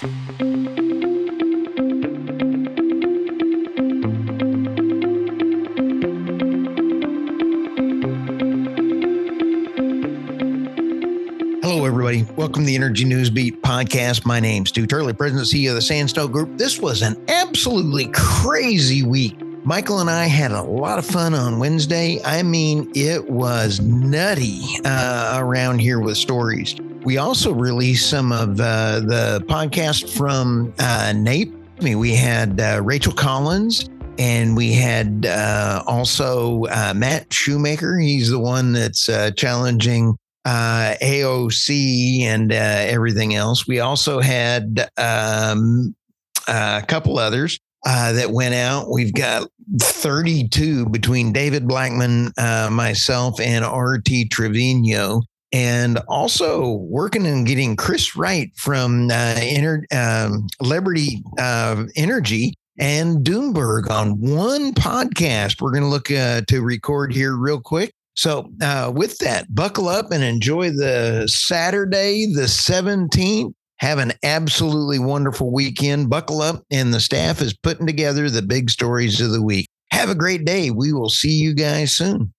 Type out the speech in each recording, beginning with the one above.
Hello, everybody. Welcome to the Energy News Beat podcast. My name's Stu Turley, President and CEO of the Sandstone Group. This was an absolutely crazy week. Michael and I had a lot of fun on Wednesday. I mean, it was nutty uh, around here with stories. We also released some of uh, the podcast from uh, Nate. I mean, we had uh, Rachel Collins and we had uh, also uh, Matt Shoemaker. He's the one that's uh, challenging uh, AOC and uh, everything else. We also had um, a couple others uh, that went out. We've got 32 between David Blackman, myself, and RT Trevino. And also working and getting Chris Wright from uh, um, Liberty uh, Energy and Doomberg on one podcast. We're going to look uh, to record here real quick. So, uh, with that, buckle up and enjoy the Saturday, the 17th. Have an absolutely wonderful weekend. Buckle up, and the staff is putting together the big stories of the week. Have a great day. We will see you guys soon.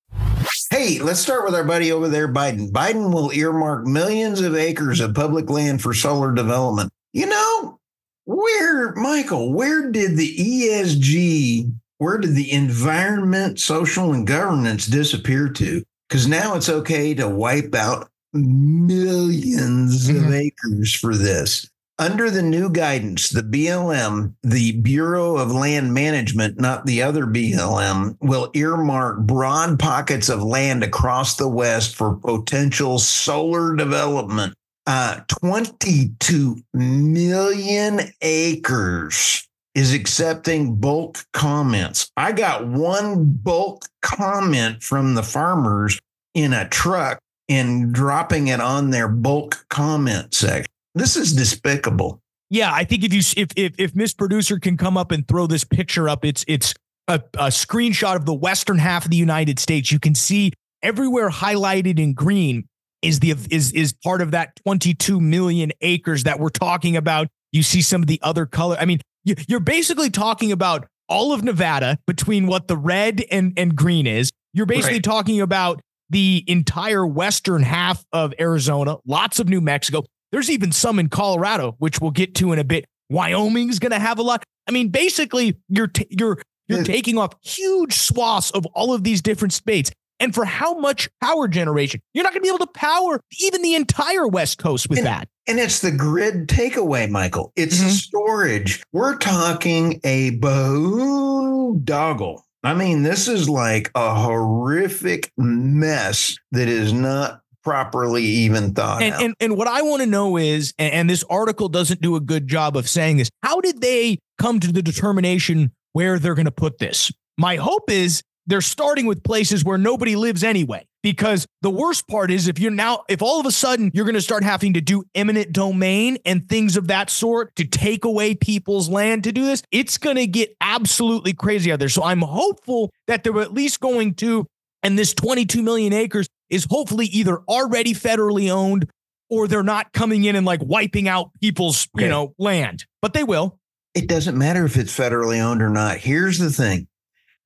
Hey, let's start with our buddy over there, Biden. Biden will earmark millions of acres of public land for solar development. You know, where, Michael, where did the ESG where did the environment, social, and governance disappear to? Because now it's okay to wipe out millions mm-hmm. of acres for this. Under the new guidance, the BLM, the Bureau of Land Management, not the other BLM, will earmark broad pockets of land across the West for potential solar development. Uh, 22 million acres is accepting bulk comments. I got one bulk comment from the farmers in a truck and dropping it on their bulk comment section. This is despicable. Yeah, I think if you if if if Miss Producer can come up and throw this picture up, it's it's a, a screenshot of the western half of the United States. You can see everywhere highlighted in green is the is is part of that 22 million acres that we're talking about. You see some of the other color. I mean, you're basically talking about all of Nevada between what the red and, and green is. You're basically right. talking about the entire western half of Arizona, lots of New Mexico. There's even some in Colorado, which we'll get to in a bit. Wyoming's going to have a lot. I mean, basically, you're t- you're you're taking off huge swaths of all of these different states. And for how much power generation? You're not going to be able to power even the entire West Coast with and, that. And it's the grid takeaway, Michael. It's mm-hmm. storage. We're talking a boondoggle. I mean, this is like a horrific mess that is not properly even thought and, out. And, and what I want to know is, and, and this article doesn't do a good job of saying this, how did they come to the determination where they're going to put this? My hope is they're starting with places where nobody lives anyway. Because the worst part is if you're now, if all of a sudden you're going to start having to do eminent domain and things of that sort to take away people's land to do this, it's going to get absolutely crazy out there. So I'm hopeful that they're at least going to, and this 22 million acres is hopefully either already federally owned or they're not coming in and like wiping out people's, okay. you know, land, but they will. It doesn't matter if it's federally owned or not. Here's the thing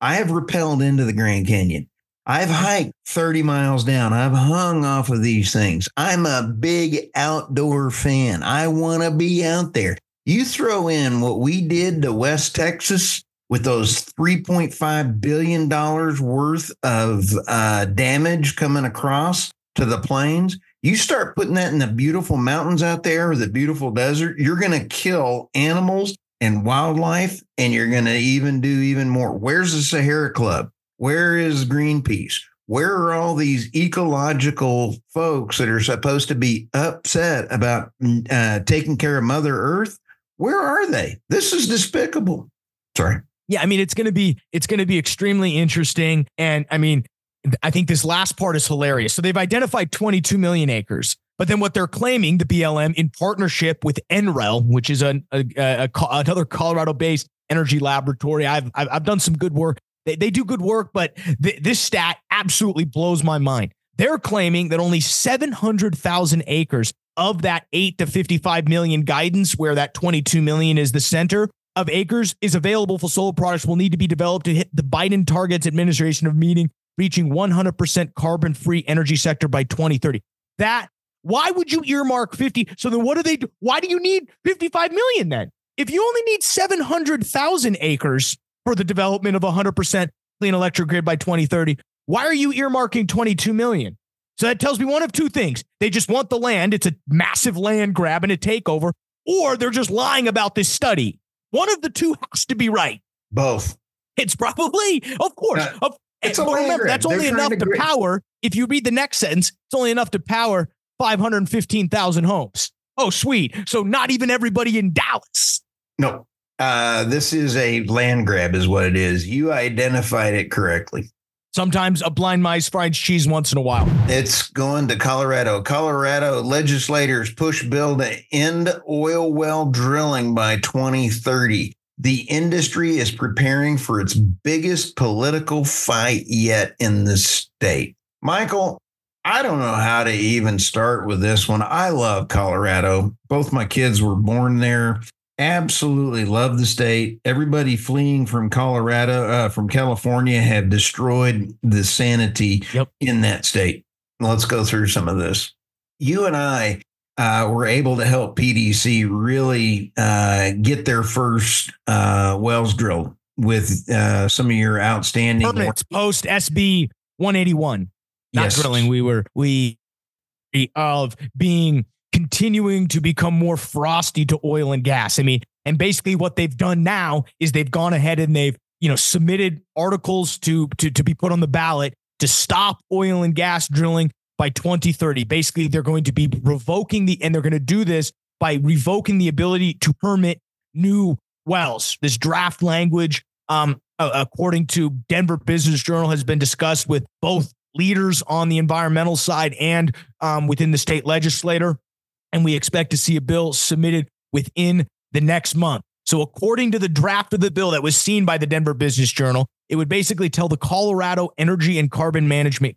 I have rappelled into the Grand Canyon. I've hiked 30 miles down. I've hung off of these things. I'm a big outdoor fan. I want to be out there. You throw in what we did to West Texas with those $3.5 billion worth of uh, damage coming across to the plains. You start putting that in the beautiful mountains out there or the beautiful desert, you're going to kill animals and wildlife, and you're going to even do even more. Where's the Sierra Club? Where is Greenpeace? Where are all these ecological folks that are supposed to be upset about uh, taking care of Mother Earth? Where are they? This is despicable. Sorry. Yeah, I mean it's going to be it's going to be extremely interesting, and I mean I think this last part is hilarious. So they've identified 22 million acres. But then what they're claiming, the BLM, in partnership with NREL, which is a, a, a, a another Colorado-based energy laboratory, I've, I've, I've done some good work. They, they do good work, but th- this stat absolutely blows my mind. They're claiming that only 700,000 acres of that 8 to 55 million guidance where that 22 million is the center of acres is available for solar products will need to be developed to hit the Biden targets administration of meeting reaching 100% carbon free energy sector by 2030. That why would you earmark 50? So then what do they do? Why do you need 55 million then? If you only need 700,000 acres for the development of 100% clean electric grid by 2030, why are you earmarking 22 million? So that tells me one of two things. They just want the land. It's a massive land grab and a takeover, or they're just lying about this study. One of the two has to be right. Both. It's probably, of course. Uh, of, it's but remember, that's only enough to, to power. If you read the next sentence, it's only enough to power 515,000 homes. Oh, sweet. So not even everybody in Dallas. No, uh, this is a land grab, is what it is. You identified it correctly. Sometimes a blind mice finds cheese once in a while. It's going to Colorado. Colorado legislators push bill to end oil well drilling by 2030. The industry is preparing for its biggest political fight yet in the state. Michael, I don't know how to even start with this one. I love Colorado. Both my kids were born there. Absolutely love the state. Everybody fleeing from Colorado, uh, from California, have destroyed the sanity yep. in that state. Let's go through some of this. You and I uh, were able to help PDC really uh, get their first uh, wells drilled with uh, some of your outstanding permits post SB 181 not yes. drilling. We were we of being continuing to become more frosty to oil and gas. I mean, and basically what they've done now is they've gone ahead and they've you know submitted articles to to to be put on the ballot to stop oil and gas drilling by 2030. Basically, they're going to be revoking the and they're going to do this by revoking the ability to permit new wells. This draft language um, according to Denver Business Journal, has been discussed with both leaders on the environmental side and um, within the state legislature. And we expect to see a bill submitted within the next month. So, according to the draft of the bill that was seen by the Denver Business Journal, it would basically tell the Colorado Energy and Carbon Management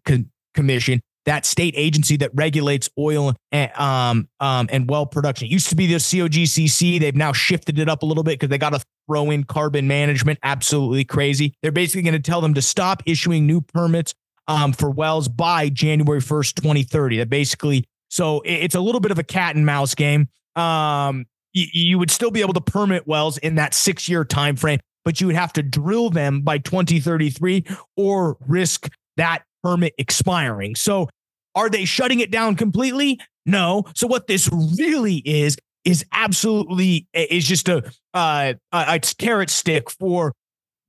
Commission, that state agency that regulates oil and, um, um, and well production. It used to be the COGCC. They've now shifted it up a little bit because they got to throw in carbon management. Absolutely crazy. They're basically going to tell them to stop issuing new permits um, for wells by January 1st, 2030. That basically, so it's a little bit of a cat and mouse game. Um, you, you would still be able to permit wells in that six year time frame, but you would have to drill them by 2033 or risk that permit expiring. So are they shutting it down completely? No. So what this really is is absolutely is just a uh, a carrot stick for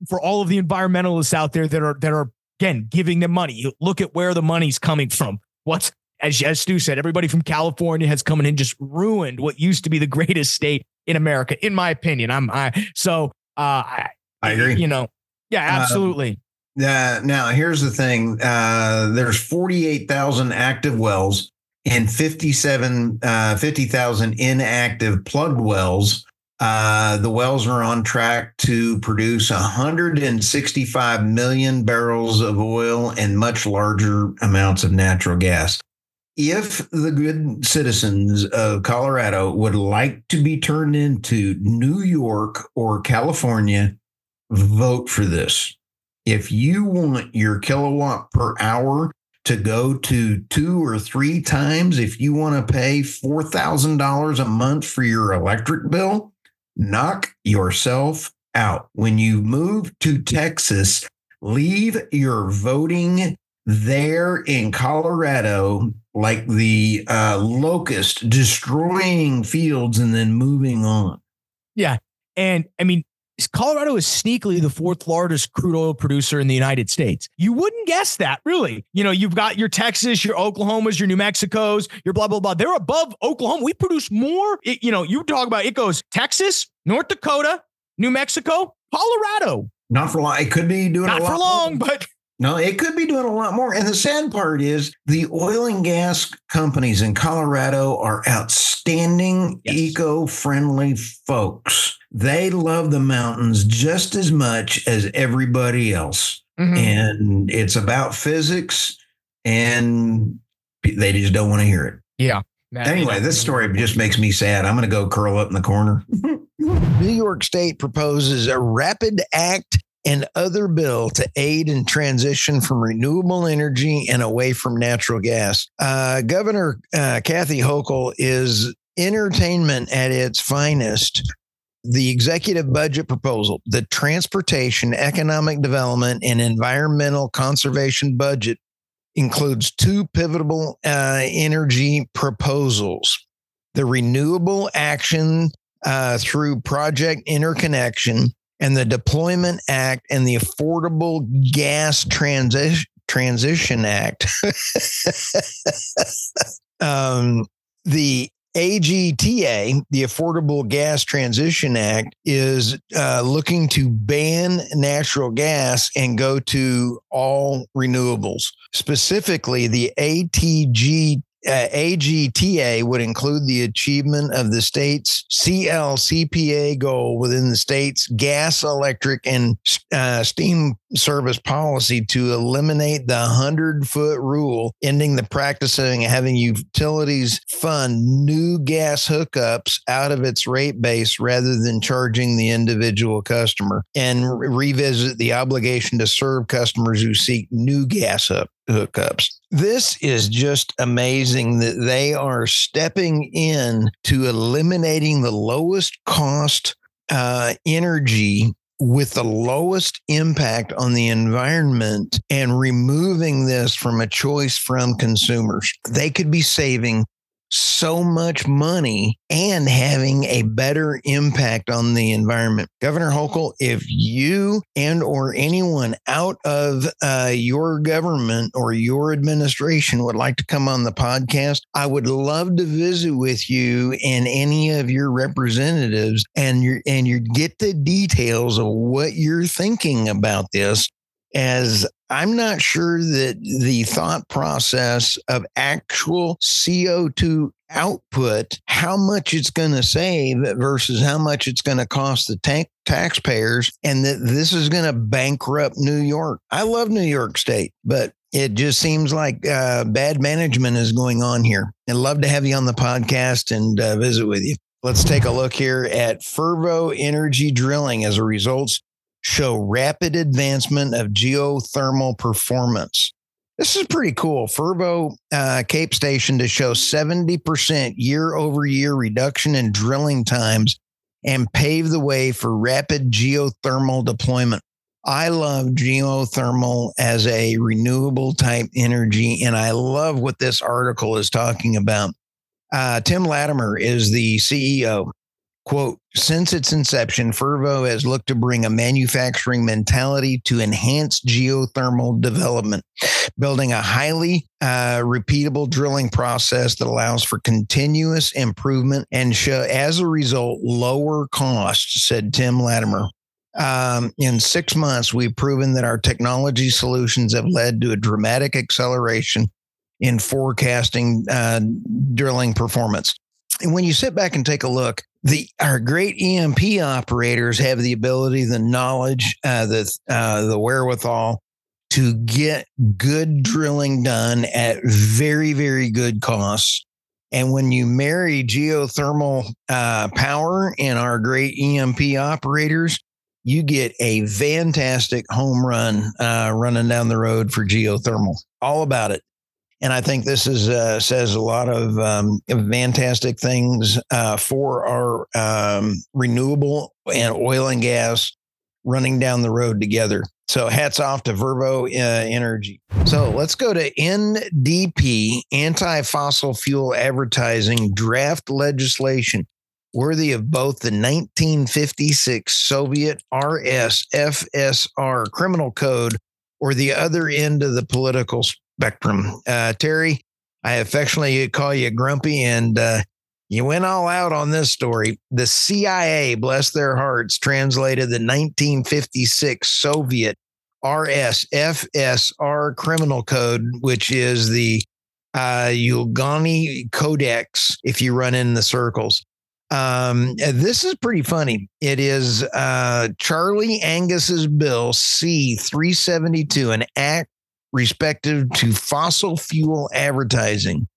for all of the environmentalists out there that are that are Again, giving them money. You look at where the money's coming from. What's as, as Stu said, everybody from California has come in and just ruined what used to be the greatest state in America, in my opinion. I'm I so uh I, I agree. You know, yeah, uh, absolutely. Uh, now here's the thing. Uh there's 48,000 active wells and 57 uh 50,000 inactive plugged wells uh, the wells are on track to produce 165 million barrels of oil and much larger amounts of natural gas. If the good citizens of Colorado would like to be turned into New York or California, vote for this. If you want your kilowatt per hour to go to two or three times, if you want to pay $4,000 a month for your electric bill, knock yourself out. When you move to Texas, leave your voting there in Colorado like the uh, locust destroying fields and then moving on. Yeah. And I mean, Colorado is sneakily the fourth largest crude oil producer in the United States. You wouldn't guess that, really. You know, you've got your Texas, your Oklahomas, your New Mexicos, your blah, blah, blah. They're above Oklahoma. We produce more. It, you know, you talk about it goes Texas, North Dakota, New Mexico, Colorado. Not for long. It could be doing not for long, more. but no, it could be doing a lot more. And the sad part is the oil and gas companies in Colorado are outstanding, yes. eco friendly folks. They love the mountains just as much as everybody else. Mm-hmm. And it's about physics, and they just don't want to hear it. Yeah. Anyway, this story just makes me sad. I'm going to go curl up in the corner. New York State proposes a rapid act and other bill to aid in transition from renewable energy and away from natural gas. Uh, Governor uh, Kathy Hochul is entertainment at its finest. The executive budget proposal, the transportation, economic development, and environmental conservation budget includes two pivotal uh, energy proposals the renewable action uh, through project interconnection and the Deployment Act and the Affordable Gas Transi- Transition Act. um, the AGTA, the Affordable Gas Transition Act, is uh, looking to ban natural gas and go to all renewables. Specifically, the ATG uh, AGTA would include the achievement of the state's CLCPA goal within the state's gas, electric, and uh, steam service policy to eliminate the 100 foot rule, ending the practice of having utilities fund new gas hookups out of its rate base rather than charging the individual customer, and re- revisit the obligation to serve customers who seek new gas hook- hookups. This is just amazing that they are stepping in to eliminating the lowest cost uh, energy with the lowest impact on the environment and removing this from a choice from consumers. They could be saving so much money and having a better impact on the environment. Governor Hochul, if you and or anyone out of uh, your government or your administration would like to come on the podcast, I would love to visit with you and any of your representatives and you and you get the details of what you're thinking about this as I'm not sure that the thought process of actual CO2 output, how much it's going to save versus how much it's going to cost the tank taxpayers, and that this is going to bankrupt New York. I love New York State, but it just seems like uh, bad management is going on here. I'd love to have you on the podcast and uh, visit with you. Let's take a look here at Fervo Energy Drilling as a results show rapid advancement of geothermal performance. This is pretty cool. Fervo uh, Cape Station to show 70% year over year reduction in drilling times and pave the way for rapid geothermal deployment. I love geothermal as a renewable type energy, and I love what this article is talking about. Uh, Tim Latimer is the CEO Quote, since its inception, Fervo has looked to bring a manufacturing mentality to enhance geothermal development, building a highly uh, repeatable drilling process that allows for continuous improvement and show, as a result, lower costs, said Tim Latimer. Um, in six months, we've proven that our technology solutions have led to a dramatic acceleration in forecasting uh, drilling performance. And when you sit back and take a look, the our great E&P operators have the ability, the knowledge, uh, the uh, the wherewithal to get good drilling done at very very good costs. And when you marry geothermal uh, power and our great E&P operators, you get a fantastic home run uh, running down the road for geothermal. All about it. And I think this is uh, says a lot of um, fantastic things uh, for our um, renewable and oil and gas running down the road together. So hats off to Fervo uh, Energy. So let's go to NDP, anti fossil fuel advertising draft legislation worthy of both the 1956 Soviet RSFSR criminal code or the other end of the political spectrum. Uh, Terry, I affectionately call you Grumpy, and uh, you went all out on this story. The CIA, bless their hearts, translated the 1956 Soviet RSFSR criminal code, which is the uh, Yagellonian Codex, if you run in the circles. Um, this is pretty funny. It is uh, Charlie Angus's bill C 372, an act respective to fossil fuel advertising.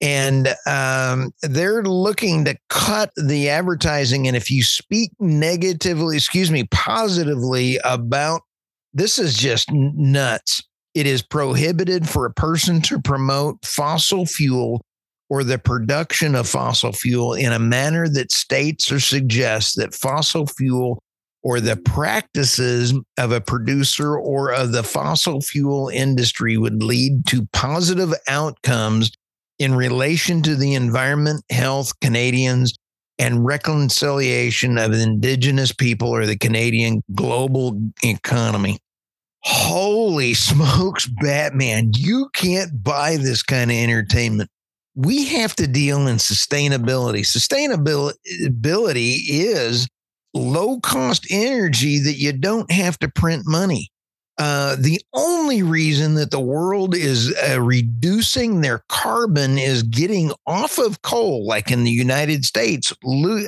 And um, they're looking to cut the advertising. And if you speak negatively, excuse me, positively about this, is just nuts. It is prohibited for a person to promote fossil fuel or the production of fossil fuel in a manner that states or suggests that fossil fuel or the practices of a producer or of the fossil fuel industry would lead to positive outcomes in relation to the environment, health, Canadians, and reconciliation of indigenous people or the Canadian global economy. Holy smokes, Batman. You can't buy this kind of entertainment. We have to deal in sustainability. Sustainability is low cost energy that you don't have to print money. Uh, the only reason that the world is uh, reducing their carbon is getting off of coal, like in the United States,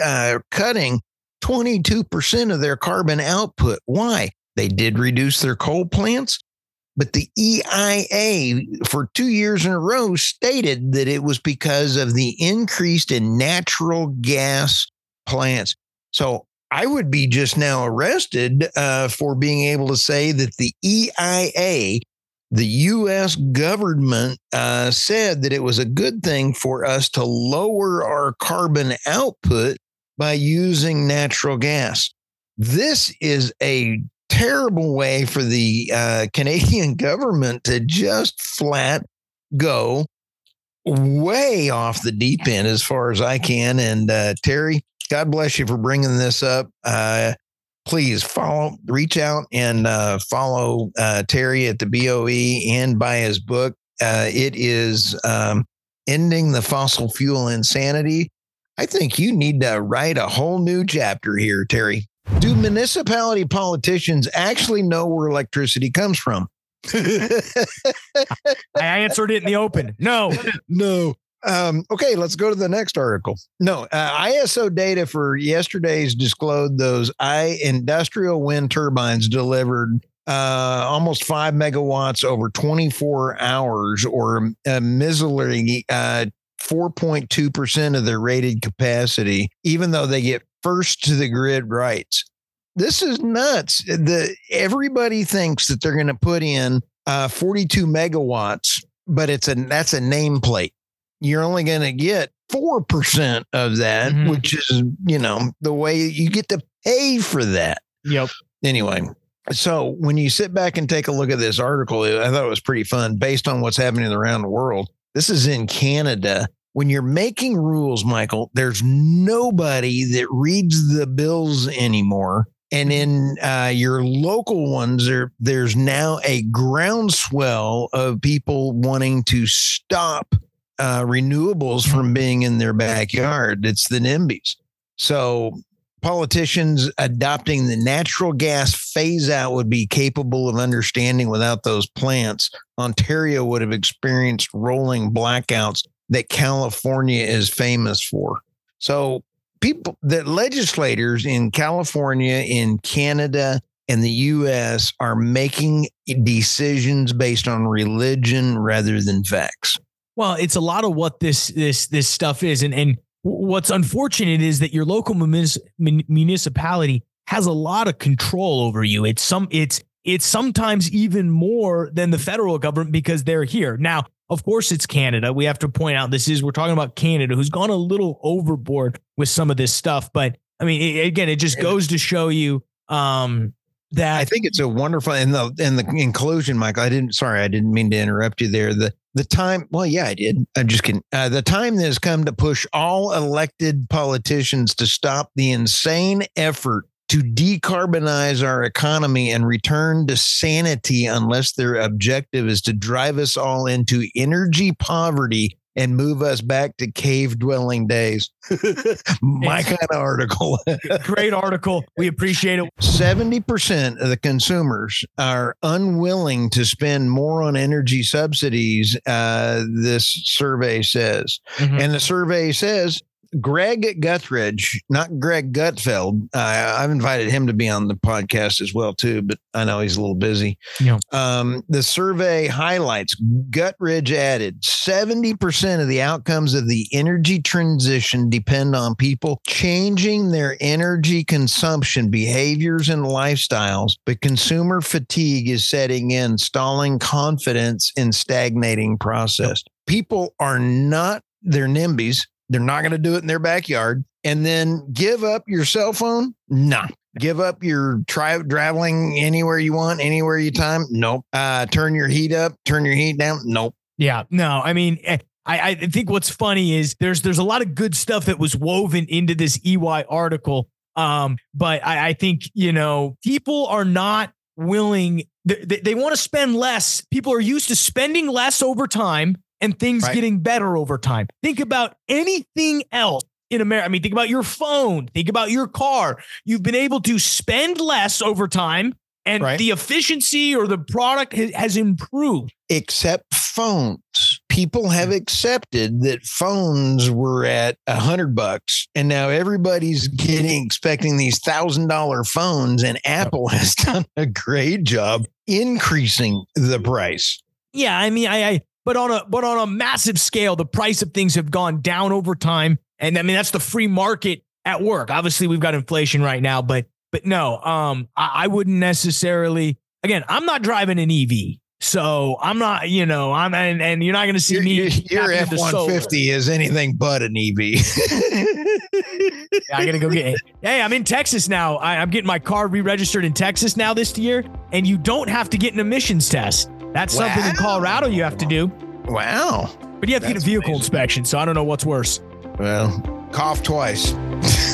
uh, cutting 22% of their carbon output. Why? They did reduce their coal plants, but the EIA for two years in a row stated that it was because of the increase in natural gas plants. So I would be just now arrested uh, for being able to say that the EIA, the US government, uh, said that it was a good thing for us to lower our carbon output by using natural gas. This is a terrible way for the uh, Canadian government to just flat go way off the deep end as far as I can. And uh, Terry, God bless you for bringing this up. Uh, please follow, reach out and uh, follow uh, Terry at the BOE and buy his book. Uh, it is um, Ending the Fossil Fuel Insanity. I think you need to write a whole new chapter here, Terry. Do municipality politicians actually know where electricity comes from? I answered it in the open. No, no. Um, okay, let's go to the next article. No, uh, ISO data for yesterday's disclosed those I industrial wind turbines delivered uh, almost five megawatts over 24 hours, or a miserly uh, 4.2% of their rated capacity, even though they get first to the grid rights. This is nuts. The everybody thinks that they're going to put in uh, 42 megawatts, but it's a that's a nameplate you're only going to get 4% of that, mm-hmm. which is, you know, the way you get to pay for that. Yep. Anyway, so when you sit back and take a look at this article, I thought it was pretty fun based on what's happening around the world. This is in Canada. When you're making rules, Michael, there's nobody that reads the bills anymore. And in uh, your local ones, there, there's now a groundswell of people wanting to stop uh, renewables from being in their backyard. It's the NIMBYs. So politicians adopting the natural gas phase out would be capable of understanding without those plants. Ontario would have experienced rolling blackouts that California is famous for. So people that legislators in California, in Canada, and the US are making decisions based on religion rather than facts. Well, it's a lot of what this this this stuff is, and and what's unfortunate is that your local municipality has a lot of control over you. It's some it's it's sometimes even more than the federal government because they're here. Now, of course, it's Canada. We have to point out this is we're talking about Canada, who's gone a little overboard with some of this stuff. But I mean, it, again, it just goes to show you um, that I think it's a wonderful and the and the inclusion, Michael. I didn't sorry, I didn't mean to interrupt you there. The the time, well, yeah, I did. I'm just kidding. Uh, the time has come to push all elected politicians to stop the insane effort to decarbonize our economy and return to sanity unless their objective is to drive us all into energy poverty and move us back to cave dwelling days. My kind of article. Great article. We appreciate it. 70% of the consumers are unwilling to spend more on energy subsidies, uh, this survey says. Mm-hmm. And the survey says Greg Guthridge, not Greg Gutfeld. Uh, I've invited him to be on the podcast as well too, but I know he's a little busy. Yeah. Um, the survey highlights Guthridge added 70% of the outcomes of the energy transition depend on people changing their energy consumption behaviors and lifestyles, but consumer fatigue is setting in, stalling confidence in stagnating process. People are not they're NIMBYs. They're not going to do it in their backyard. And then give up your cell phone? Nah. Give up your try traveling anywhere you want, anywhere you time? Nope. Uh, turn your heat up, turn your heat down? Nope. Yeah. No, I mean, eh, I, I think what's funny is there's there's a lot of good stuff that was woven into this EY article. Um, but I, I think, you know, people are not willing, they, they, they want to spend less. People are used to spending less over time and things right. getting better over time. Think about anything else in America. I mean, think about your phone, think about your car. You've been able to spend less over time and right. the efficiency or the product has improved. Except phones. People have hmm. accepted that phones were at a hundred bucks, and now everybody's getting expecting these thousand dollar phones, and Apple has done a great job increasing the price. Yeah, I mean, I, I but on a but on a massive scale, the price of things have gone down over time. And I mean, that's the free market at work. Obviously, we've got inflation right now, but but no, um, I, I wouldn't necessarily. Again, I'm not driving an EV. So I'm not, you know, I'm and, and you're not going to see me. Your, F one fifty is anything but an EV. yeah, I got to go get. Hey, I'm in Texas now. I, I'm getting my car re-registered in Texas now this year, and you don't have to get an emissions test. That's wow. something in Colorado you have to do. Wow. But you have to That's get a vehicle amazing. inspection, so I don't know what's worse. Well, cough twice.